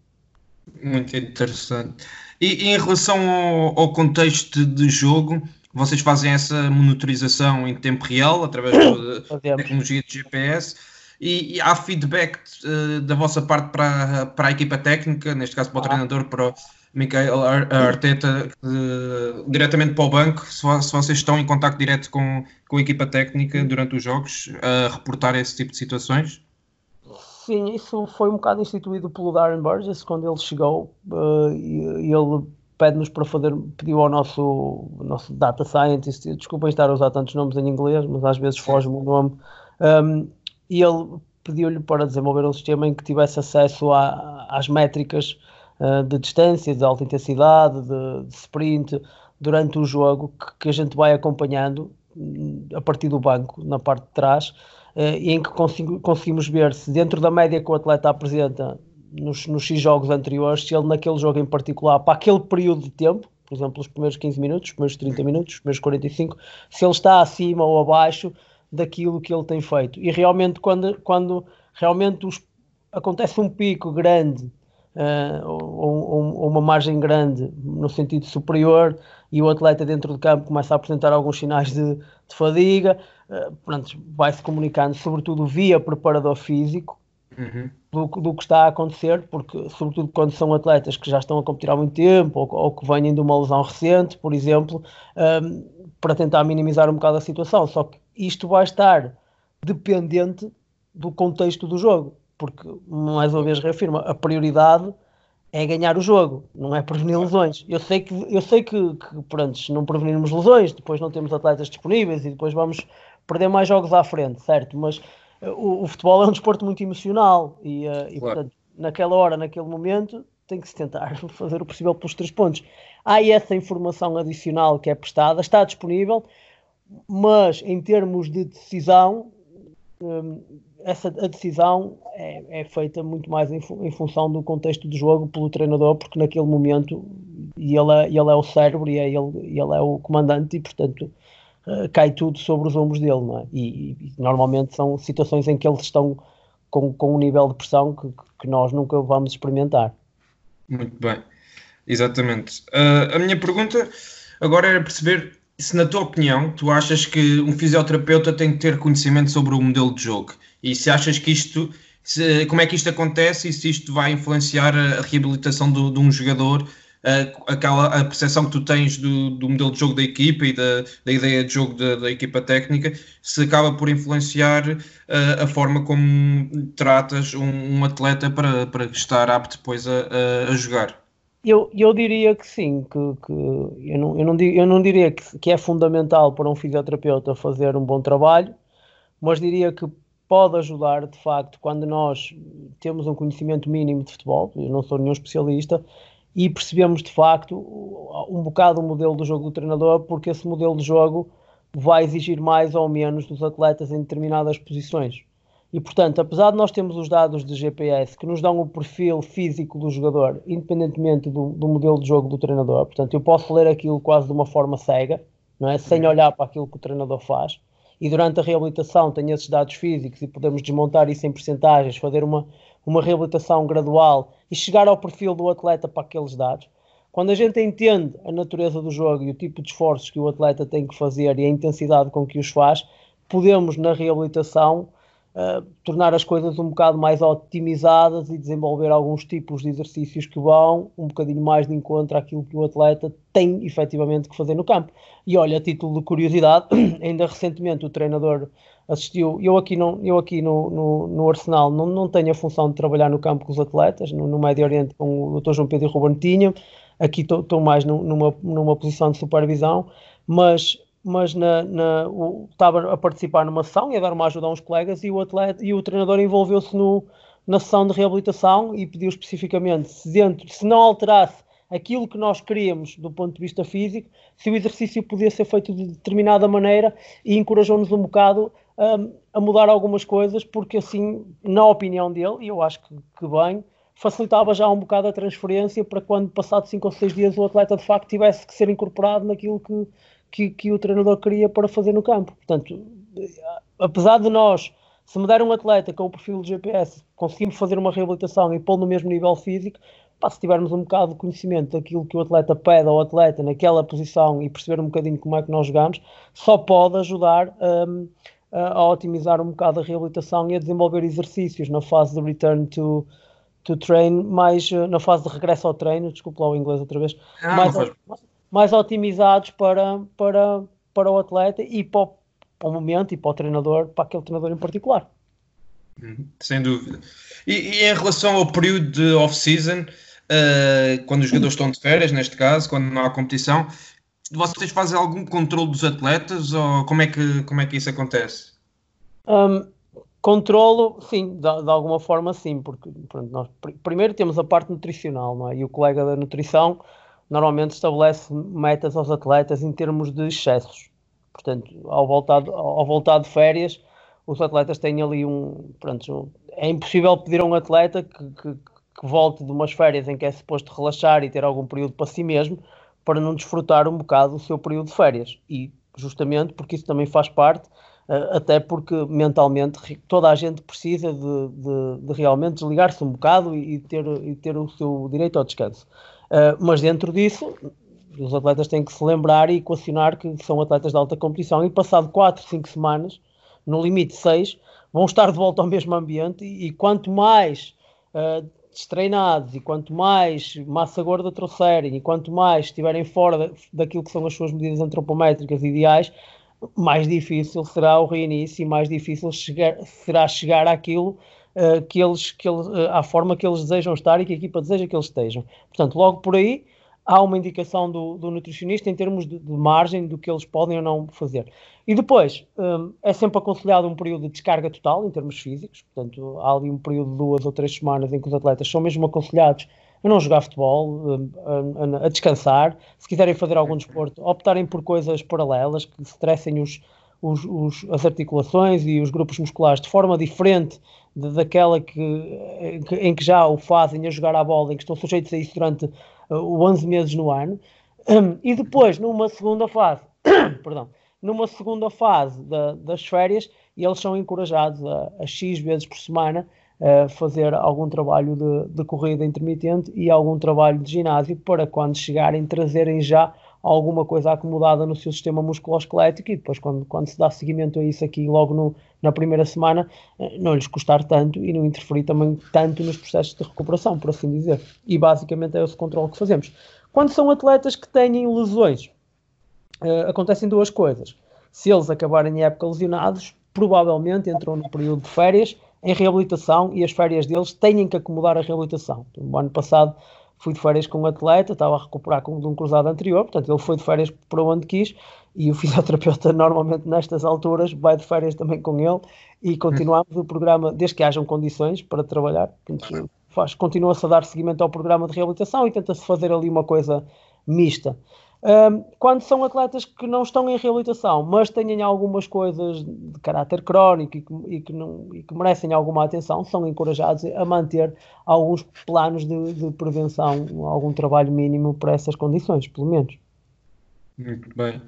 Muito interessante. E, e em relação ao, ao, contexto de jogo, vocês fazem essa monitorização em tempo real através da tecnologia de GPS e, e há feedback uh, da vossa parte para, para a equipa técnica, neste caso para o ah. treinador, para o Michael Arteta, uh, diretamente para o banco, se, se, vocês estão em contato direto com, com a equipa técnica durante os jogos, a reportar esse tipo de situações? Sim, isso foi um bocado instituído pelo Darren Burgess quando ele chegou uh, e, e, ele pede-nos para fazer, pediu ao nosso, nosso data scientist, desculpem estar a usar tantos nomes em inglês, mas às vezes foge-me o nome, um, e ele pediu-lhe para desenvolver um sistema em que tivesse acesso a, às métricas uh, de distância, de alta intensidade, de, de sprint, durante o jogo, que, que a gente vai acompanhando hum, a partir do banco, na parte de trás, em que conseguimos ver se dentro da média que o atleta apresenta nos, nos X jogos anteriores, se ele naquele jogo em particular, para aquele período de tempo, por exemplo, os primeiros 15 minutos, os primeiros 30 minutos, os primeiros 45, se ele está acima ou abaixo daquilo que ele tem feito. E realmente, quando, quando realmente os, acontece um pico grande uh, ou, ou, uma margem grande no sentido superior e o atleta dentro do campo começa a apresentar alguns sinais de, de fadiga, uh, vai-se comunicando, sobretudo via preparador físico, uhum. do, do, que está a acontecer, porque, sobretudo quando são atletas que já estão a competir há muito tempo ou, ou que vêm de uma lesão recente, por exemplo, um, ehm, para tentar minimizar um bocado a situação. Só que isto vai estar dependente do contexto do jogo, porque, mais uma vez, reafirma, a prioridade é ganhar o jogo, não é prevenir lesões. Eu sei que, eu sei que, que pronto, se não prevenirmos lesões, depois não temos atletas disponíveis e depois vamos perder mais jogos à frente, certo? Mas uh, o, o, futebol é um desporto muito emocional e, uh, e claro. portanto, naquela hora, naquele momento, tem que se tentar fazer o possível pelos três pontos. Há essa informação adicional que é prestada, está disponível, mas em termos de decisão, um, essa a decisão é, é, feita muito mais em, em, função do contexto do jogo pelo treinador, porque naquele momento e ele, é, ele é o cérebro e é ele, ele é o comandante e portanto uh, cai tudo sobre os ombros dele, não é? E, e, normalmente são situações em que eles estão com, com um nível de pressão que, que nós nunca vamos experimentar. Muito bem, exatamente. Uh, a minha pergunta agora era perceber se, na tua opinião, tu achas que um fisioterapeuta tem que ter conhecimento sobre o modelo de jogo e se achas que isto, se, como é que isto acontece e se isto vai influenciar a, reabilitação do, de um jogador, uh, aquela a percepção que tu tens do, do, modelo de jogo da equipa e da, da ideia de jogo da, da, equipa técnica, se acaba por influenciar uh, a forma como tratas um, um, atleta para, para estar apto depois a, a, a jogar. Eu, eu diria que sim, que, que eu, não, eu, não, eu não diria que, que é fundamental para um fisioterapeuta fazer um bom trabalho, mas diria que pode ajudar, de facto, quando nós temos um conhecimento mínimo de futebol, eu não sou nenhum especialista, e percebemos de facto um bocado o modelo do jogo do treinador, porque esse modelo de jogo vai exigir mais ou menos dos atletas em determinadas posições. E, portanto, apesar de nós termos os dados de GPS que nos dão o perfil físico do jogador, independentemente do, do, modelo de jogo do treinador, portanto, eu posso ler aquilo quase de uma forma cega, não é? sem uhum. olhar para aquilo que o treinador faz, e durante a reabilitação tenho esses dados físicos e podemos desmontar isso em percentagens, fazer uma, uma reabilitação gradual e chegar ao perfil do atleta para aqueles dados. Quando a gente entende a natureza do jogo e o tipo de esforços que o atleta tem que fazer e a intensidade com que os faz, podemos, na reabilitação, uh, tornar as coisas um bocado mais otimizadas e desenvolver alguns tipos de exercícios que vão um bocadinho mais de encontro àquilo que o atleta tem efetivamente que fazer no campo. E olha, a título de curiosidade, ainda recentemente o treinador assistiu, eu aqui, não, eu aqui no, no, no Arsenal não, não tenho a função de trabalhar no campo com os atletas, no, no Médio Oriente com o Dr. João Pedro Ruben tinha, aqui estou mais numa, numa posição de supervisão, mas mas na, na, o, estava a participar numa sessão e a dar uma ajuda a uns colegas e o, atleta, e o treinador envolveu-se na sessão de reabilitação e pediu especificamente se, dentro, se não alterasse aquilo que nós queríamos do ponto de vista físico, se o exercício podia ser feito de determinada maneira e encorajou-nos um bocado um, a mudar algumas coisas, porque assim, na opinião dele, e eu acho que, que bem, facilitava já um bocado a transferência para quando, passado 5 ou 6 dias, o atleta de facto tivesse que ser incorporado naquilo que, que, que o treinador queria para fazer no campo. Portanto, apesar de nós, se me der um atleta com o perfil de GPS, conseguimos fazer uma reabilitação e pô-lo no mesmo nível físico, pá, se tivermos um bocado de conhecimento daquilo que o atleta pede ao atleta naquela posição e perceber um bocadinho como é que nós jogamos, só pode ajudar um, a otimizar um bocado a reabilitação e a desenvolver exercícios na fase de return to, to train, mais na fase de regresso ao treino, desculpa lá o inglês outra vez, ah, mais, mais otimizados para, para, para o atleta e para o, para o momento e para o treinador, para aquele treinador em particular. Uhum, sem dúvida. E, e, em relação ao período de off-season, uh, quando os jogadores estão de férias, neste caso, quando não há competição, vocês fazem algum controle dos atletas ou como é que, como é que isso acontece? Um, controlo, sim, de, de, alguma forma sim, porque pronto, nós pr primeiro temos a parte nutricional, não é? E o colega da nutrição normalmente estabelece metas aos atletas em termos de excessos. Portanto, ao voltar, ao voltar de férias, os atletas têm ali um. Pronto, é impossível pedir a um atleta que, que, que, volte de umas férias em que é suposto relaxar e ter algum período para si mesmo, para não desfrutar um bocado do seu período de férias. E justamente porque isso também faz parte, eh, até porque mentalmente toda a gente precisa de, de, de realmente desligar-se um bocado e ter, e ter o seu direito ao descanso. Uh, mas dentro disso, os atletas têm que se lembrar e equacionar que são atletas de alta competição e passado 4, 5 semanas, no limite 6, vão estar de volta ao mesmo ambiente e, e quanto mais uh, destreinados e quanto mais massa gorda trouxerem e quanto mais estiverem fora daquilo que são as suas medidas antropométricas ideais, mais difícil será o reinício e mais difícil chegar, será chegar àquilo uh, que eles, que eles, uh, à forma que eles desejam estar e que a equipa deseja que eles estejam. Portanto, logo por aí há uma indicação do, do nutricionista em termos de, de, margem do que eles podem ou não fazer. E depois, um, é sempre aconselhado um período de descarga total em termos físicos, portanto, há ali um período de duas ou três semanas em que os atletas são mesmo aconselhados a não jogar futebol, a, a, a descansar, se quiserem fazer algum desporto, optarem por coisas paralelas que estressem os, os, os, as articulações e os grupos musculares de forma diferente de, daquela que, em, que, em que já o fazem a jogar à bola, em que estão sujeitos a isso durante uh, 11 meses no ano. E depois, numa segunda fase, perdão, numa segunda fase da, das férias, eles são encorajados a, a X vezes por semana a fazer algum trabalho de, de, corrida intermitente e algum trabalho de ginásio para quando chegarem trazerem já alguma coisa acomodada no seu sistema musculoesquelético e depois quando, quando se dá seguimento a isso aqui logo no, na primeira semana eh, não lhes custar tanto e não interferir também tanto nos processos de recuperação, por assim dizer. E basicamente é esse controle que fazemos. Quando são atletas que têm lesões, uh, acontecem duas coisas. Se eles acabarem a época lesionados, provavelmente entram no período de férias em reabilitação e as férias deles têm que acomodar a reabilitação. No ano passado fui de férias com um atleta, estava a recuperar com, de um cruzado anterior, portanto ele foi de férias para onde quis e o fisioterapeuta normalmente nestas alturas vai de férias também com ele e continuamos o programa, desde que hajam condições para trabalhar, continua-se a dar seguimento ao programa de reabilitação e tenta-se fazer ali uma coisa mista. Um, quando são atletas que não estão em reabilitação, mas têm algumas coisas de caráter crónico e que, e que, não, e que merecem alguma atenção, são encorajados a manter alguns planos de, de, prevenção, algum trabalho mínimo para essas condições, pelo menos. Muito bem.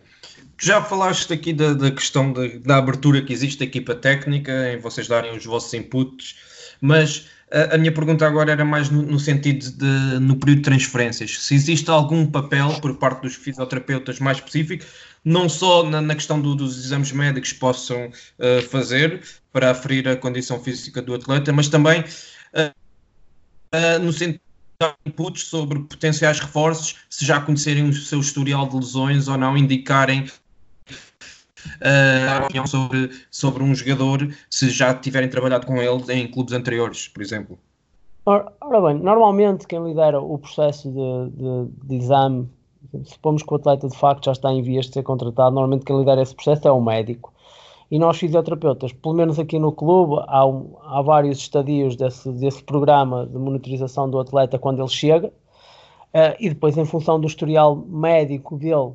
Já falaste aqui da, da questão de, da abertura que existe da equipa técnica, em vocês darem os vossos inputs, mas a, minha pergunta agora era mais no, sentido de, no período de transferências, se existe algum papel por parte dos fisioterapeutas mais específico, não só na, na questão do, dos exames médicos que possam uh, fazer para aferir a condição física do atleta, mas também uh, no sentido de inputs sobre potenciais reforços, se já conhecerem o seu historial de lesões ou não, indicarem uh, opinião sobre, sobre um jogador se já tiverem trabalhado com ele em clubes anteriores, por exemplo? Ora, ora bem, normalmente quem lidera o processo de, de, de exame, supomos que o atleta de facto já está em vias de ser contratado, normalmente quem lidera esse processo é o médico. E nós fisioterapeutas, pelo menos aqui no clube, há, um, há vários estadios desse, desse programa de monitorização do atleta quando ele chega, uh, e depois em função do historial médico dele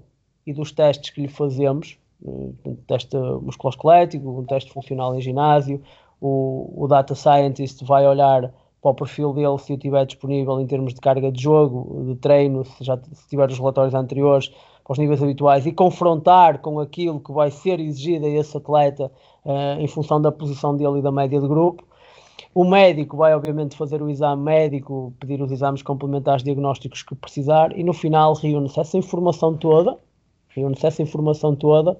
e dos testes que lhe fazemos, um teste musculoesquelético, um teste funcional em ginásio, o, o data scientist vai olhar para o perfil dele se o tiver disponível em termos de carga de jogo, de treino, se já se tiver os relatórios anteriores para os níveis habituais e confrontar com aquilo que vai ser exigido a esse atleta uh, em função da posição dele e da média de grupo. O médico vai, obviamente, fazer o exame médico, pedir os exames complementares diagnósticos que precisar e no final reúne-se essa informação toda, reúne-se essa informação toda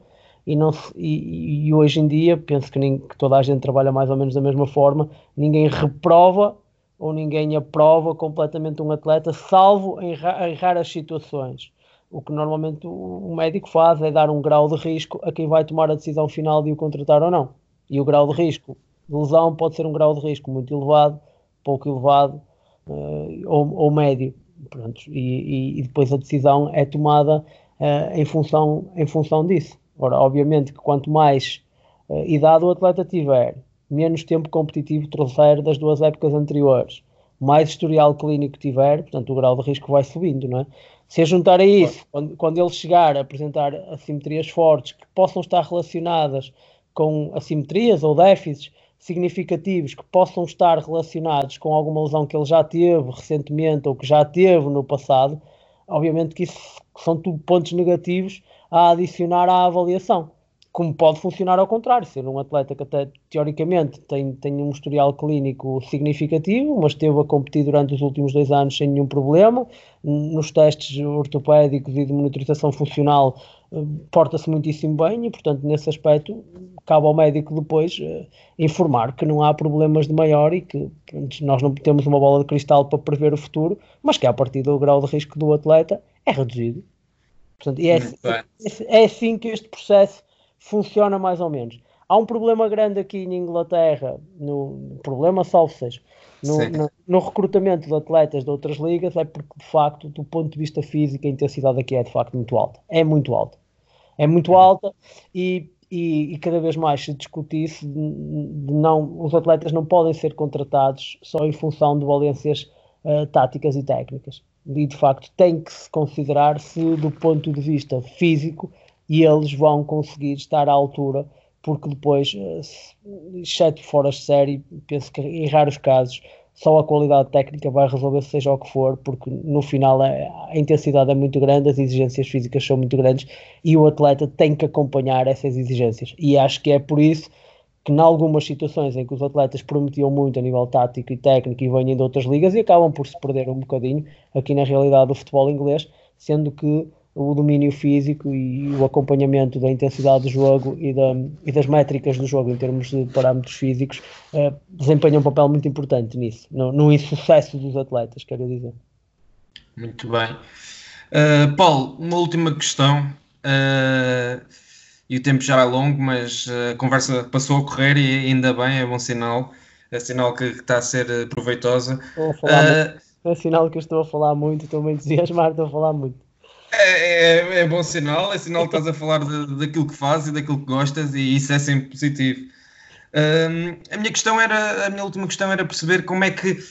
e, não, e, e, hoje em dia, penso que, nem, que toda a gente trabalha mais ou menos da mesma forma, ninguém reprova ou ninguém aprova completamente um atleta, salvo em, em raras situações. O que normalmente o médico faz é dar um grau de risco a quem vai tomar a decisão final de o contratar ou não. E o grau de risco de lesão pode ser um grau de risco muito elevado, pouco elevado uh, ou, ou, médio. Pronto, e, e, depois a decisão é tomada uh, em, função, em função disso. Ora, obviamente que quanto mais uh, idade o atleta tiver, menos tempo competitivo trouxer das duas épocas anteriores, mais historial clínico tiver, portanto o grau de risco vai subindo, não é? Se a juntar a isso, quando, quando ele chegar a apresentar assimetrias fortes que possam estar relacionadas com assimetrias ou déficits significativos que possam estar relacionados com alguma lesão que ele já teve recentemente ou que já teve no passado, obviamente que isso são tudo pontos negativos a adicionar à avaliação. Como pode funcionar ao contrário, ser um atleta que até teoricamente tem, tem um historial clínico significativo, mas esteve a competir durante os últimos dois anos sem nenhum problema, nos testes ortopédicos e de monitorização funcional eh, porta-se muitíssimo bem e, portanto, nesse aspecto, cabe ao médico depois uh, informar que não há problemas de maior e que nós não temos uma bola de cristal para prever o futuro, mas que a partir do grau de risco do atleta é reduzido. Portanto, é, é, é assim que este processo funciona mais ou menos. Há um problema grande aqui em Inglaterra, no problema salvo seja, no, no, no, recrutamento de atletas de outras ligas, é porque de facto, do ponto de vista físico, a intensidade aqui é de facto muito alta. É muito alta. É muito uhum. alta e, e, e cada vez mais se discute isso, de, de não, os atletas não podem ser contratados só em função de valências uh, táticas e técnicas. E de facto tem que se considerar se do ponto de vista físico e eles vão conseguir estar à altura porque depois, eh, exceto fora de série, penso que em raros casos só a qualidade técnica vai resolver seja o que for, porque no final é, a intensidade é muito grande, as exigências físicas são muito grandes e o atleta tem que acompanhar essas exigências. E acho que é por isso que, em algumas situações em que os atletas prometiam muito a nível tático e técnico e vêm de outras ligas e acabam por se perder um bocadinho aqui na realidade do futebol inglês, sendo que o domínio físico e o acompanhamento da intensidade do jogo e, da, e das métricas do jogo em termos de parâmetros físicos uh, desempenham um papel muito importante nisso, no, no insucesso dos atletas, quero dizer. Muito bem. Uh, Paulo, uma última questão. Uh, e o tempo já é longo, mas a conversa passou a correr e ainda bem, é bom sinal. É sinal que, está a ser proveitosa. é sinal que eu estou a falar muito, estou muito entusiasmado, estou a falar muito. É, é, é, bom sinal, é sinal que estás a falar de, daquilo que fazes e daquilo que gostas e isso é sempre positivo. Um, a minha questão era, a minha última questão era perceber como é que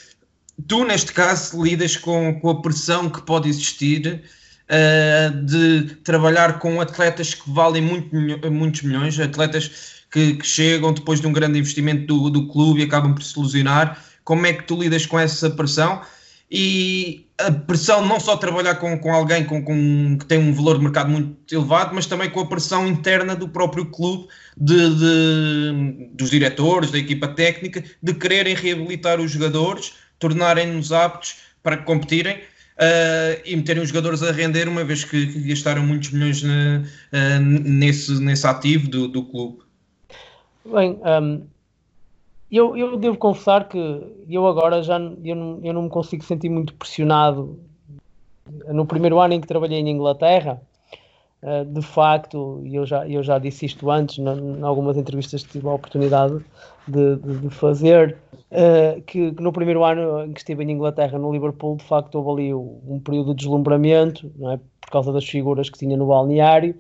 tu, neste caso, lidas com, com a pressão que pode existir uh, de trabalhar com atletas que valem muito, muitos milhões, atletas que, que, chegam depois de um grande investimento do, do clube e acabam por se ilusionar. Como é que tu lidas com essa pressão? e a pressão não só trabalhar com, com alguém com, com, que tem um valor de mercado muito elevado, mas também com a pressão interna do próprio clube, de, de dos diretores, da equipa técnica, de quererem reabilitar os jogadores, tornarem-nos aptos para competirem uh, e meterem os jogadores a render, uma vez que, que gastaram muitos milhões na, uh, nesse, nesse ativo do, do clube. Bem, um, eu, eu devo confessar que eu agora já eu não, eu não me consigo sentir muito pressionado. No primeiro ano em que trabalhei em Inglaterra, de facto, e eu já, eu já disse isto antes, em algumas entrevistas tive a oportunidade de, de, de fazer, uh, que, que, no primeiro ano em que estive em Inglaterra, no Liverpool, de facto houve ali um período de deslumbramento, é? por causa das figuras que tinha no balneário,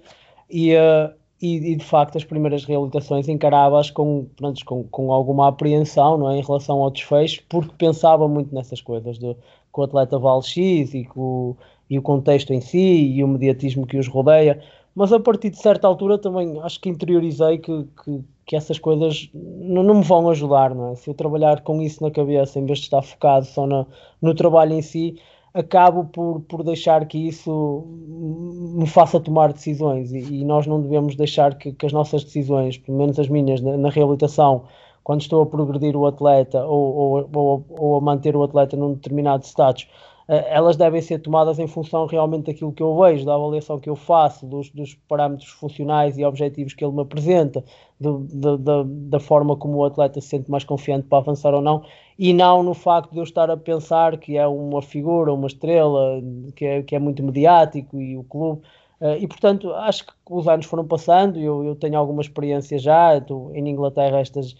e, uh, e, e, de facto as primeiras realizações encarava-as com, com, com alguma apreensão não é, em relação ao desfecho, porque pensava muito nessas coisas, de, que o atleta vale X e, que o, e o contexto em si e o mediatismo que os rodeia, mas a partir de certa altura também acho que interiorizei que, que, que essas coisas não, não, me vão ajudar, não é? Se eu trabalhar com isso na cabeça, em vez de estar focado só no, no trabalho em si, acabo por, por deixar que isso me faça tomar decisões e, e nós não devemos deixar que, que, as nossas decisões, pelo menos as minhas, na, na reabilitação, quando estou a progredir o atleta ou, ou, ou, ou, a manter o atleta num determinado status, elas devem ser tomadas em função realmente daquilo que eu vejo, da avaliação que eu faço, dos, dos parâmetros funcionais e objetivos que ele me apresenta, do, do, da, da forma como o atleta se sente mais confiante para avançar ou não, e não no facto de eu estar a pensar que é uma figura, uma estrela, que é, que é muito mediático e o clube. Uh, e portanto, acho que os anos foram passando, eu, eu tenho alguma experiência já, estou em Inglaterra estas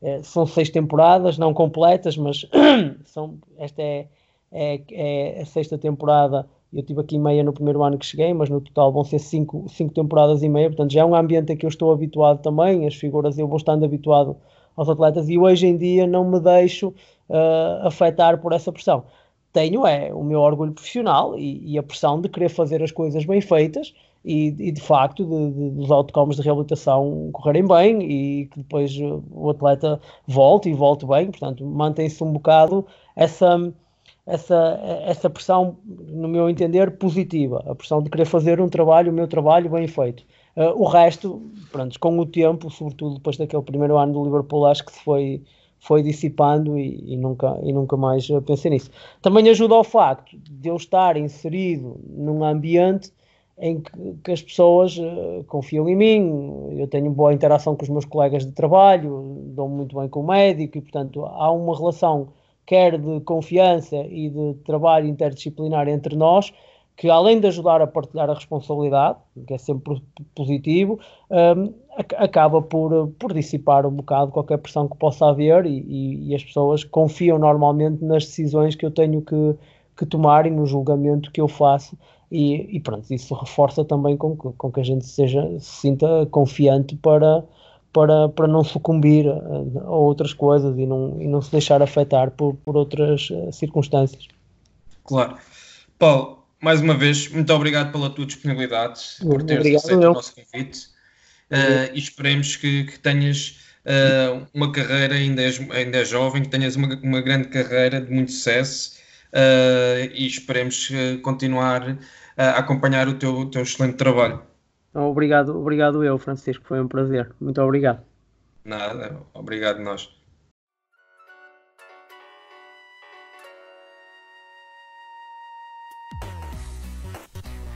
uh, são seis temporadas, não completas, mas são, esta é, é, é, a sexta temporada, eu tive aqui meia no primeiro ano que cheguei, mas no total vão ser cinco, cinco temporadas e meia, portanto já é um ambiente a que eu estou habituado também, as figuras eu vou estando habituado aos atletas e hoje em dia não me deixo uh, afetar por essa pressão. Tenho é o meu orgulho profissional e, e a pressão de querer fazer as coisas bem feitas e, e de facto de, de, dos autocomes de reabilitação correrem bem e que depois o atleta volte e volte bem, portanto mantém-se um bocado essa essa, essa pressão, no meu entender, positiva, a pressão de querer fazer um trabalho, o meu trabalho bem feito. Uh, o resto, pronto, com o tempo, sobretudo depois daquele primeiro ano do Liverpool, acho que se foi, foi dissipando e, e, nunca, e nunca mais pensei nisso. Também ajuda ao facto de eu estar inserido num ambiente em que, que as pessoas uh, confiam em mim, eu tenho boa interação com os meus colegas de trabalho, dou muito bem com o médico e, portanto, há uma relação quer de confiança e de trabalho interdisciplinar entre nós que além de ajudar a partilhar a responsabilidade, que é sempre positivo, um, acaba por, por dissipar um bocado qualquer pressão que possa haver e, e, e, as pessoas confiam normalmente nas decisões que eu tenho que, que tomar e no julgamento que eu faço e, e pronto, isso reforça também com que, com que a gente seja, se sinta confiante para, para, para não sucumbir a, a outras coisas e não, e não se deixar afetar por, por outras uh, circunstâncias. Claro. Paulo, mais uma vez, muito obrigado pela tua disponibilidade, por teres obrigado, aceito eu. o nosso convite uh, e esperemos que, que tenhas uh, uma carreira, ainda és, ainda és jovem, que tenhas uma, uma grande carreira de muito sucesso uh, e esperemos continuar a acompanhar o teu, o teu excelente trabalho. Obrigado, obrigado eu, Francisco, foi um prazer. Muito obrigado. Nada, obrigado nós.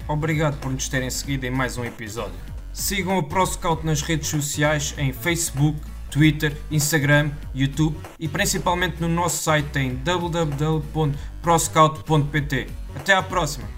Obrigado por nos terem seguido em mais um episódio. Sigam o ProScout nas redes sociais em Facebook, Twitter, Instagram, YouTube e principalmente no nosso site em www.proscout.pt. Até à próxima!